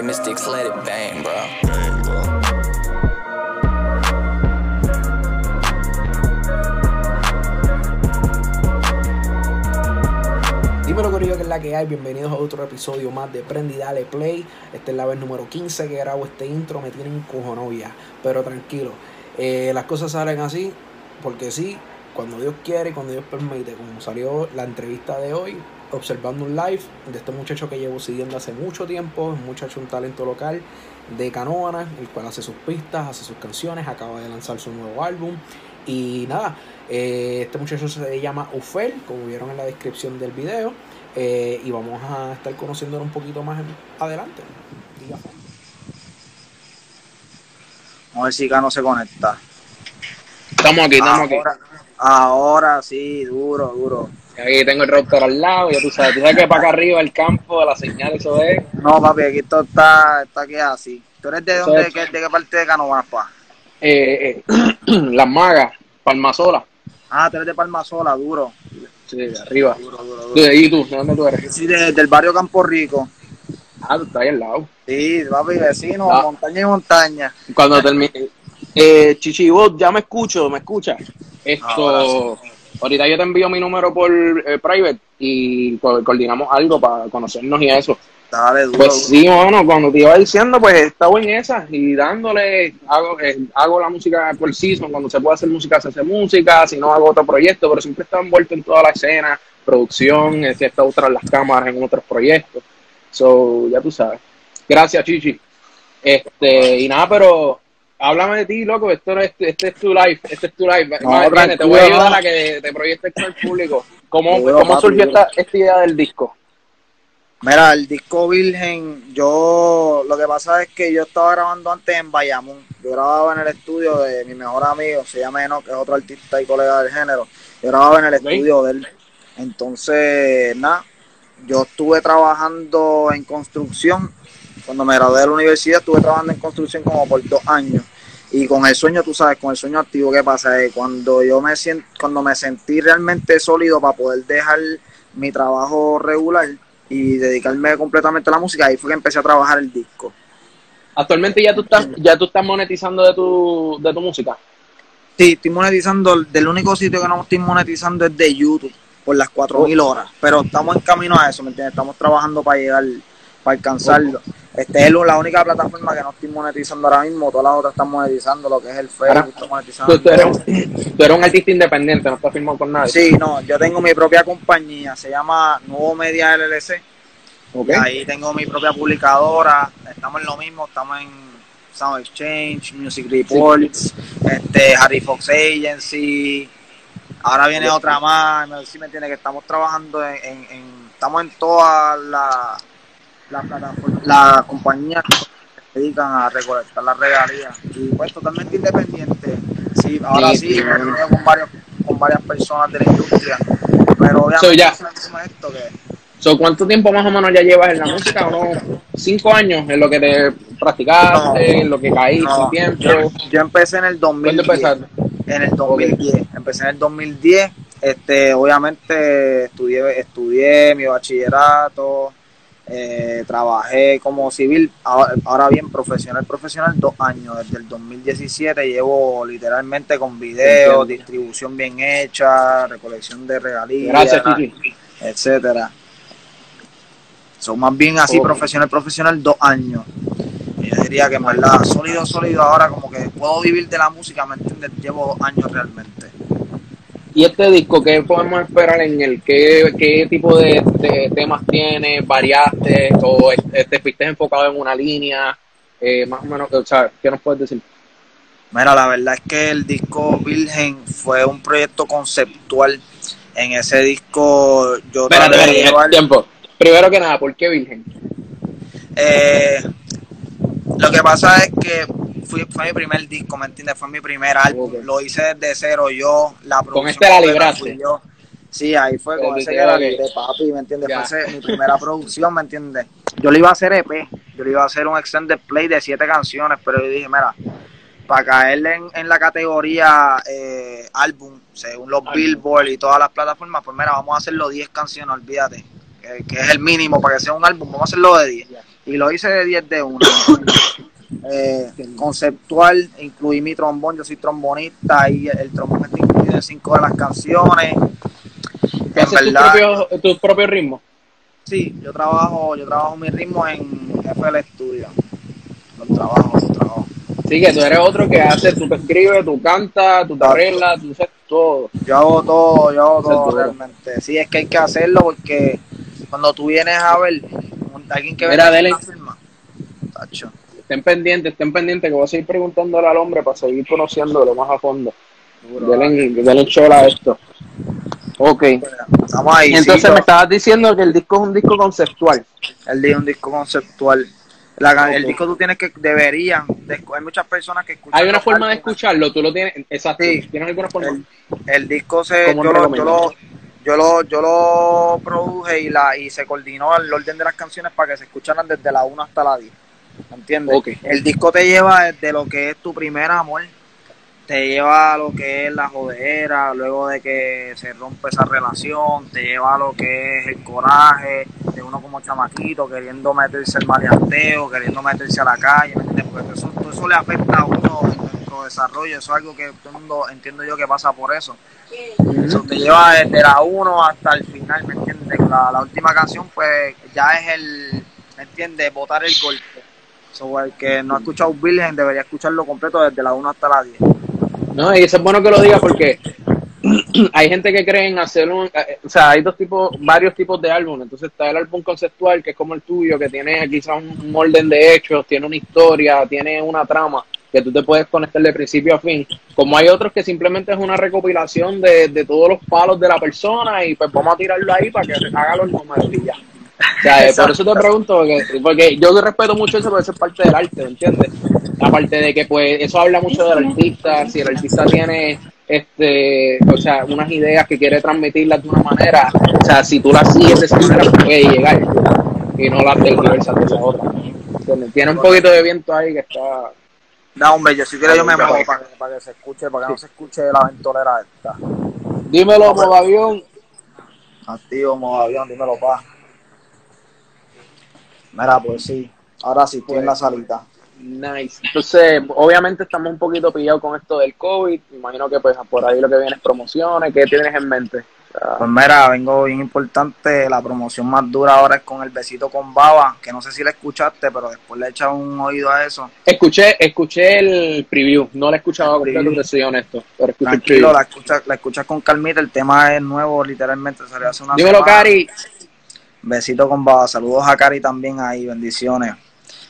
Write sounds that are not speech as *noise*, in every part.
Hey, Mystics, let it bang, bro. Dímelo Corillo que es la que hay, bienvenidos a otro episodio más de Prendi Dale Play. Esta es la vez número 15 que grabo este intro, me tienen cojonado ya, pero tranquilo. Eh, las cosas salen así, porque sí, cuando Dios quiere y cuando Dios permite, como salió la entrevista de hoy, observando un live de este muchacho que llevo siguiendo hace mucho tiempo, un muchacho, un talento local de Canóvana, el cual hace sus pistas, hace sus canciones, acaba de lanzar su nuevo álbum. Y nada, eh, este muchacho se llama Ufel, como vieron en la descripción del video, eh, y vamos a estar conociéndolo un poquito más adelante. Diga, Juan. Vamos a ver si Cano se conecta. Estamos aquí, estamos aquí. Ahora, sí, duro, duro. Aquí tengo el router al lado, ya tú sabes, tú sabes que para acá arriba el campo, la señal, eso es. No, papi, aquí esto está, está aquí así. ¿Tú eres de dónde, qué, de qué parte de Cano vas, pa? Eh, eh, *clears throat* las magas, Palmasola. Ah, tú eres de Palma Sola, duro. Sí, de arriba. Duro, duro, Tú, duro. ¿Y tú? ¿De dónde tú eres? Sí, de- del barrio Campo Rico. Ah, tú estás ahí al lado. Sí, papi, vecino, Ah. montaña y montaña. Cuando termine. Eh, Chichibot, ya me escucho, me escucha. Esto. Ahorita yo te envío mi número por eh, private y co- coordinamos algo para conocernos y eso. Dale, duro. Pues sí, bueno, cuando te iba diciendo, pues estaba en esa y dándole, hago, eh, hago la música por season, cuando se puede hacer música se hace música, si no hago otro proyecto, pero siempre estaba envuelto en toda la escena, producción, eh, he estado tras las cámaras en otros proyectos. So, ya tú sabes. Gracias, Chichi. Este, y nada, pero háblame de ti, loco, esto es, este es tu live, este es tu live. No, Más bien, te voy a ayudar a que te proyectes con el público. ¿Cómo, Duro, cómo papi, surgió esta, esta idea del disco? Mira, el disco Virgen, yo lo que pasa es que yo estaba grabando antes en Bayamón. Yo grababa en el estudio de mi mejor amigo, se llama Eno, que es otro artista y colega del género. Yo grababa en el estudio de él. Entonces, nada, yo estuve trabajando en construcción. Cuando me gradué de la universidad, estuve trabajando en construcción como por dos años. Y con el sueño, tú sabes, con el sueño activo, ¿qué pasa? Eh, cuando yo me siento, cuando me sentí realmente sólido para poder dejar mi trabajo regular y dedicarme completamente a la música, ahí fue que empecé a trabajar el disco. Actualmente ya tú estás, ya tú estás monetizando de tu, de tu música. Sí, estoy monetizando, del único sitio que no estoy monetizando es de YouTube, por las 4.000 horas, pero estamos en camino a eso, ¿me entiendes? Estamos trabajando para llegar, para alcanzarlo. Este es la única plataforma que no estoy monetizando ahora mismo, todas las otras están monetizando, lo que es el Facebook, está monetizando. Tú, tú eres, un- tú eres un artista independiente, no estás firmado con nadie. Sí, no, yo tengo mi propia compañía, se llama Nuevo Media LLC. Ahí tengo mi propia publicadora, estamos en lo mismo, estamos en Sound Exchange, Music Reports, este, Harry Fox Agency, ahora viene otra más, no sé si me entiende que estamos trabajando en, en- en- estamos en todas las la compañías que se dedican a recolectar las regalías y pues totalmente independiente. Sí, ahora Sí, sí, con varios, con varias personas de la industria, pero obviamente So, ya. ¿sabes cómo es esto que So, ¿Cuánto tiempo más o menos ya llevas en la música? ¿Unos cinco años en lo que te practicaste, No. en lo que caíste, No, tiempo? yo, yo empecé en el ¿Cuándo 2010. empezaste? En el 2010. Empecé en el 2010. Este, obviamente estudié, estudié mi bachillerato, eh, trabajé como civil, ahora, ahora bien profesional, profesional, dos años. Desde el 2017 llevo literalmente con videos, distribución bien hecha, recolección de regalías, Gracias, etcétera. Son más bien así, profesional, profesional, dos años. Yo diría que en verdad, sólido, sólido, ahora como que puedo vivir de la música, ¿me entiendes? Llevo dos años realmente. ¿Y este disco qué podemos esperar en él? ¿Qué, qué tipo de, de temas tiene? ¿Variaste? ¿O te fuiste enfocado en una línea? Eh, más o menos, o sea, ¿qué nos puedes decir? Mira, la verdad es que el disco Virgen fue un proyecto conceptual. En ese disco yo Espérate, traté de espérate, llevar- tiempo. Primero que nada, ¿por qué Virgen? Eh, lo que pasa es que fui- fue mi primer disco, ¿me entiendes? Fue mi primer álbum. Lo hice desde cero yo. La producción este la libraste. yo. Sí, ahí fue con ese que la ok. libré, papi, ¿me entiendes? Fue ese- mi primera producción, ¿me entiendes? Yo le iba a hacer EP, yo le iba a hacer un extended play de siete canciones, pero yo dije, mira, para caerle en, en la categoría eh, álbum, según los Álbum. Billboard y todas las plataformas, pues mira, vamos a hacerlo 10 canciones, olvídate, que, que es el mínimo para que sea un álbum, vamos a hacerlo de 10. y lo hice de 10 de 1. Eh, conceptual, incluí mi trombón, yo soy trombonista y el trombón está incluido en cinco de las canciones. ¿Te haces tus propios, tus propios ritmos? Sí, yo trabajo, yo trabajo mis ritmos en FL Studio. Los trabajo, los trabajo. Sí, que tú eres otro que hace, tú te escribes, tú cantas, tú te arreglas, tú haces todo. Yo hago todo, yo hago todo realmente. Sí, es que hay que hacerlo porque cuando tú vienes a ver alguien que Mira, dele. firma, tacho. Estén pendientes, estén pendientes que voy a seguir preguntándole al hombre para seguir conociéndolo más a fondo. Denle, denle chola a esto. Ok. Estamos ahí. Entonces me estabas diciendo que el disco es un disco conceptual. El disco es un disco conceptual. El disco tú tienes que, deberían, hay muchas personas que escuchan. Hay una forma de escucharlo, tú lo tienes, exacto. ¿Tienes alguna forma? El, disco se, yo lo, yo lo, yo lo, yo lo produje y la y se coordinó el orden de las canciones para que se escucharan desde la 1 hasta la 10. ¿Entiendes? El disco te lleva desde lo que es tu primer amor, te lleva a lo que es la jodera, luego de que se rompe esa relación, te lleva a lo que es el coraje de uno como chamaquito, queriendo meterse al maleanteo, queriendo meterse a la calle, ¿me Porque eso, eso le afecta a uno en nuestro desarrollo, eso es algo que todo el mundo entiendo yo que pasa por eso. Eso te lleva desde la 1 hasta el final, ¿me entiendes? La, la última canción pues ya es el, ¿me entiendes? Botar el golpe So, el que no ha escuchado Virgen debería escucharlo completo desde la 1 hasta la 10. No, y eso es bueno que lo diga porque *clears throat* hay gente que cree en hacer un, eh, o sea, hay dos tipos, varios tipos de álbumes. Entonces está el álbum conceptual, que es como el tuyo, que tiene quizás un orden de hechos, tiene una historia, tiene una trama que tú te puedes conectar de principio a fin. Como hay otros que simplemente es una recopilación de, de todos los palos de la persona y pues vamos a tirarlo ahí para que haga los números y ya. O sea, eh, por eso te pregunto, porque, porque, yo respeto mucho eso, porque eso es parte del arte, ¿entiendes? Aparte de que, pues, eso habla mucho del artista, si el artista tiene, este, o sea, unas ideas que quiere transmitirlas de una manera, o sea, si tú las sigues de esa manera, puede llegar, y no las tergiversas de esa otra. Tiene un poquito de viento ahí que está... Da, hombre, yo si quieres yo me muevo para, para, que se escuche, para que no se escuche la ventolera esta. Dímelo, Modavión. Activo, Modavión, dímelo, pa. Mira, pues sí. Ahora sí, estoy en la pues, salita. Nice. Entonces, obviamente estamos un poquito pillados con esto del COVID. Imagino que pues por ahí lo que viene es promociones. ¿Qué tienes en mente? Pues mira, vengo bien importante. La promoción más dura ahora es con el besito con baba, que no sé si la escuchaste, pero después le he echado un oído a eso. Escuché, escuché el preview, no la he escuchado completo, te soy honesto. Pero Tranquilo, la escuchas la escucha con calmita, el tema es nuevo, literalmente, salió hace una Dímelo, Cari. Besito con baba. Saludos a Cari también ahí, bendiciones.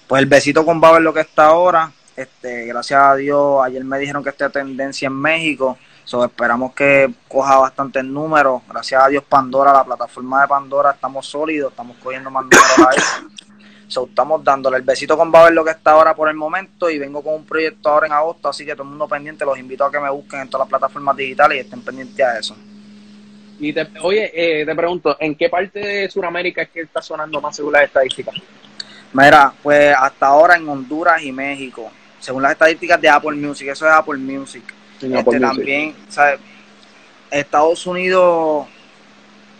Pues el besito con baba es lo que está ahora. Este, gracias a Dios, ayer me dijeron que está tendencia en México. So, esperamos que coja bastantes números. Gracias a Dios, Pandora, la plataforma de Pandora, estamos sólidos, estamos cogiendo más números ahí. So, estamos dándole el besito con Baba es lo que está ahora por el momento y vengo con un proyecto ahora en agosto, así que todo el mundo pendiente, los invito a que me busquen en todas las plataformas digitales y estén pendientes a eso. Y te, oye, eh, te pregunto, ¿en qué parte de Sudamérica es que está sonando más según las estadísticas? Mira, pues hasta ahora en Honduras y México, según las estadísticas de Apple Music, eso es Apple Music. este, también, ¿sabes? Estados Unidos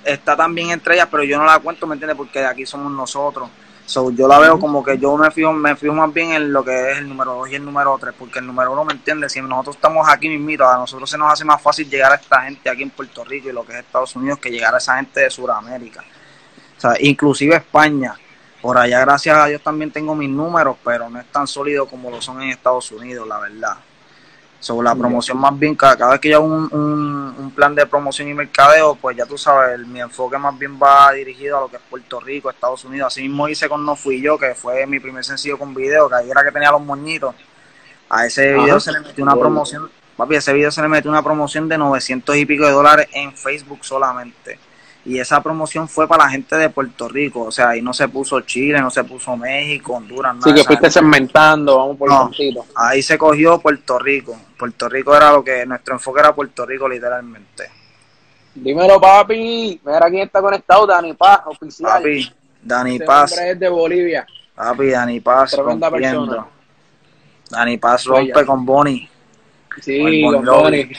está también entre ellas, pero yo no la cuento, ¿me entiendes? Porque de aquí somos nosotros. So, yo la veo como que yo me fijo, me fijo más bien en lo que es el número 2 y el número 3, porque el número 1 me entiende, si nosotros estamos aquí mismito, a nosotros se nos hace más fácil llegar a esta gente aquí en Puerto Rico y lo que es Estados Unidos que llegar a esa gente de Sudamérica. O sea, inclusive España. Por allá, gracias a Dios, también tengo mis números, pero no es tan sólido como lo son en Estados Unidos, la verdad. Sobre la promoción más bien, cada, vez que yo hago un, un, plan de promoción y mercadeo, pues ya tú sabes, mi enfoque más bien va dirigido a lo que es Puerto Rico, Estados Unidos. Así mismo hice con No Fui Yo, que fue mi primer sencillo con video, que ahí era que tenía los moñitos. A ese video se le metió una promoción, papi, ese video se le metió una promoción de 900 y pico de dólares en Facebook solamente y esa promoción fue para la gente de Puerto Rico, o sea, ahí no se puso Chile, no se puso México, Honduras, nada. Sí, que fuiste segmentando, vamos por no, Ahí se cogió Puerto Rico. Puerto Rico era lo que, nuestro enfoque era Puerto Rico literalmente. Dímelo, papi. Mira quién está conectado, Dani Paz, oficial. Papi, Dani Paz. es de Bolivia. Papi, Dani Paz rompiendo. Dani Paz rompe con Bonnie. Sí, con Bonnie.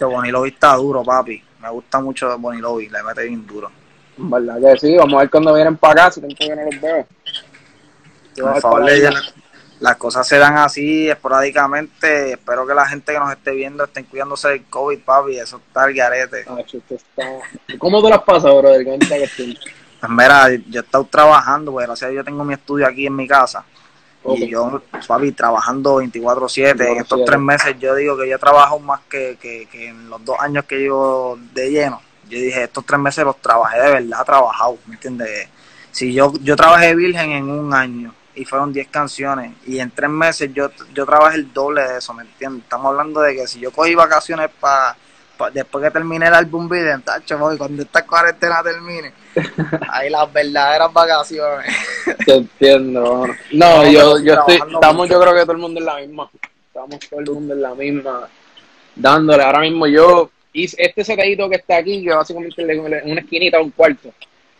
Bonnie lo está duro, papi me gusta mucho Bonnie Lobby, le mete bien duro. ¿Verdad que sí? Vamos a ver cuando vienen para acá, si tanto que no los veo. Por favor, las cosas se dan así esporádicamente. Espero que la gente que nos esté viendo estén cuidándose del COVID, papi. Eso está al garete. Ah, está- ¿Cómo te las pasas, brother? Pues mira, yo he estado trabajando, pues gracias a Dios tengo mi estudio aquí en mi casa. Y yo, papi, trabajando 24-7. En estos 24/7. tres meses yo digo que yo trabajo más que, que, que en los dos años que llevo de lleno. Yo dije, estos tres meses los trabajé de verdad, trabajado, ¿me entiendes? Si yo, yo trabajé virgen en un año y fueron 10 canciones y en tres meses yo, yo trabajé el doble de eso, ¿me entiendes? Estamos hablando de que si yo cogí vacaciones para después que termine el álbum video, tacho, papi, cuando esta cuarentena termine, *laughs* ahí las verdaderas vacaciones. Te entiendo. No, No, yo, yo estoy, estamos, mucho. yo creo que todo el mundo en la misma. Estamos todo el mundo en la misma, dándole. Ahora mismo yo hice este setadito que está aquí, que básicamente es en una esquinita, un cuarto.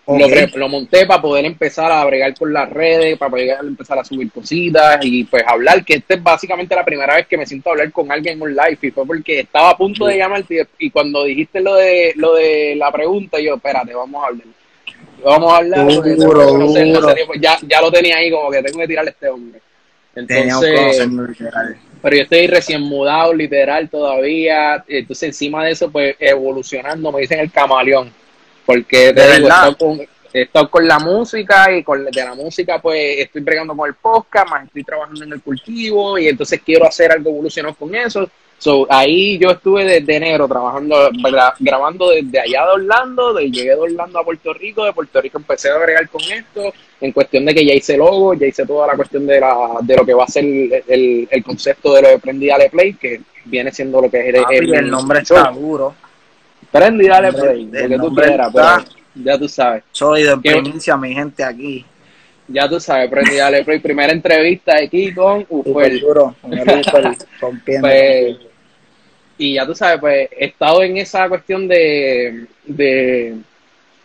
Lo, monté para poder empezar a bregar con las redes, para poder empezar a subir cositas y pues hablar, que esta es básicamente la primera vez que me siento a hablar con alguien en un live y fue porque estaba a punto de llamarte y, cuando dijiste lo de lo de la pregunta, yo, espérate, vamos a hablar. Vamos a hablar. Duro, ya, ya lo tenía ahí, como que tengo que tirarle a este hombre. Entonces, pero yo estoy recién mudado, literal, todavía. Entonces, encima de eso, pues evolucionando, me dicen el camaleón. Porque ¿De verdad? estado con, la música y con de la música, pues estoy bregando con el podcast, más estoy trabajando en el cultivo y entonces quiero hacer algo evolucionado con eso. So, ahí yo estuve desde enero trabajando, gra- grabando desde allá de Orlando, de, llegué de Orlando a Puerto Rico, de Puerto Rico empecé a bregar con esto, en cuestión de que ya hice logo, ya hice toda la cuestión de, la, de lo que va a ser el, el, el concepto de lo de Prendí Dale Play, que viene siendo lo que es el, Papi, el nombre está duro. Prendí Dale el nombre- Play, lo que tú quieras, está- pero ya tú sabes. En ¿Qué? primicia, mi gente aquí. Ya tú sabes, Prendí Dale Play, primera entrevista aquí con duro. Con. *laughs* Pues, y ya tú sabes, pues he estado en esa cuestión de, de,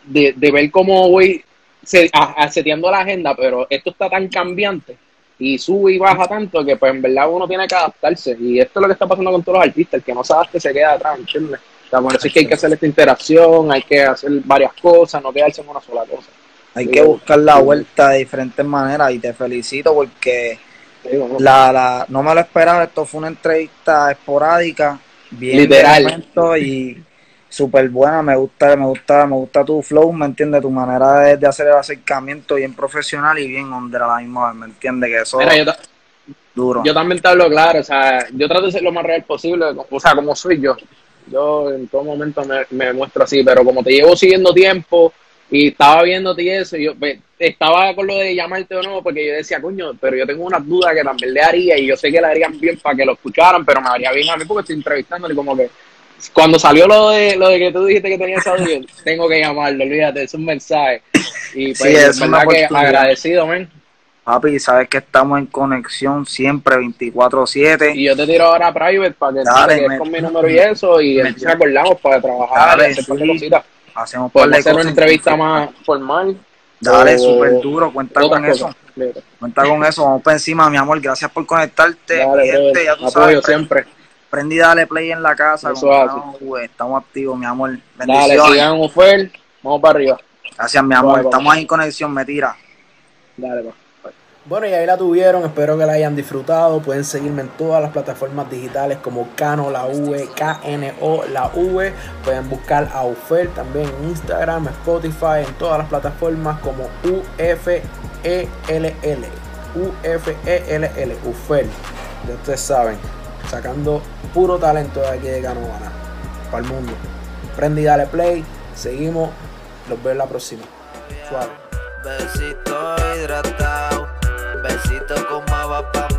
de, de ver cómo voy se, a- a- seteando la agenda, pero esto está tan cambiante y sube y baja tanto que pues en verdad uno tiene que adaptarse y esto es lo que está pasando con todos los artistas, el que no se adapte se queda atrás, ¿entiendes? O sea, por eso es que hay que hacer esta interacción, hay que hacer varias cosas, no quedarse en una sola cosa. Hay que buscar la vuelta de diferentes maneras y te felicito porque la, la, no me lo esperaba. Esto fue una entrevista esporádica, bien Literal. y súper buena. Me gusta, me gusta, me gusta tu flow, ¿me entiendes? Tu manera de, de hacer el acercamiento bien profesional y bien under a la misma vez, ¿me entiendes? Que eso Mira, yo, ta- es duro. Yo también te hablo claro, o sea, yo trato de ser lo más real posible, o sea, como soy yo. Yo en todo momento me, me muestro así, pero como te llevo siguiendo tiempo y estaba viéndote y eso, yo estaba con lo de llamarte de nuevo porque yo decía, coño, pero yo tengo unas dudas que también le haría y yo sé que le harían bien para que lo escucharan, pero me haría bien a mí porque estoy entrevistándole y como que cuando salió lo de lo de que tú dijiste que tenías audio, yo, tengo que llamarlo, olvídate, es un mensaje. Y pues, Sí, es verdad que agradecido, men. Papi, sabes que estamos en conexión siempre 24-7. Y yo te tiro ahora private para que Dale, te me- con mi número y eso, y entonces acordamos para trabajar Dale, y hacer sí. cositas. Hacemos Podemos de hacer una entrevista más formal. Dale, súper duro. Cuenta con eso. Cuenta con eso. Vamos para encima, mi amor. Gracias por conectarte. Dale, gente, ya tú Apoyo sabes. siempre. Prendí, dale play en la casa. Estamos activos, mi amor. Dale, Bendiciones. sigan Ufel. Vamos para arriba. Gracias, mi amor. Estamos ahí en conexión. Me tira. Dale, pa. Bueno, y ahí la tuvieron, espero que la hayan disfrutado. Pueden seguirme en todas las plataformas digitales como Cano la V, KNO la V. Pueden buscar a Ufer también en Instagram, Spotify, en todas las plataformas como UFELL. UFELL, Ufer. Ya ustedes saben, sacando puro talento de aquí de Canoana para el mundo. Prende y dale play. Seguimos. Los veo en la próxima. Suave. Besito con agua pa'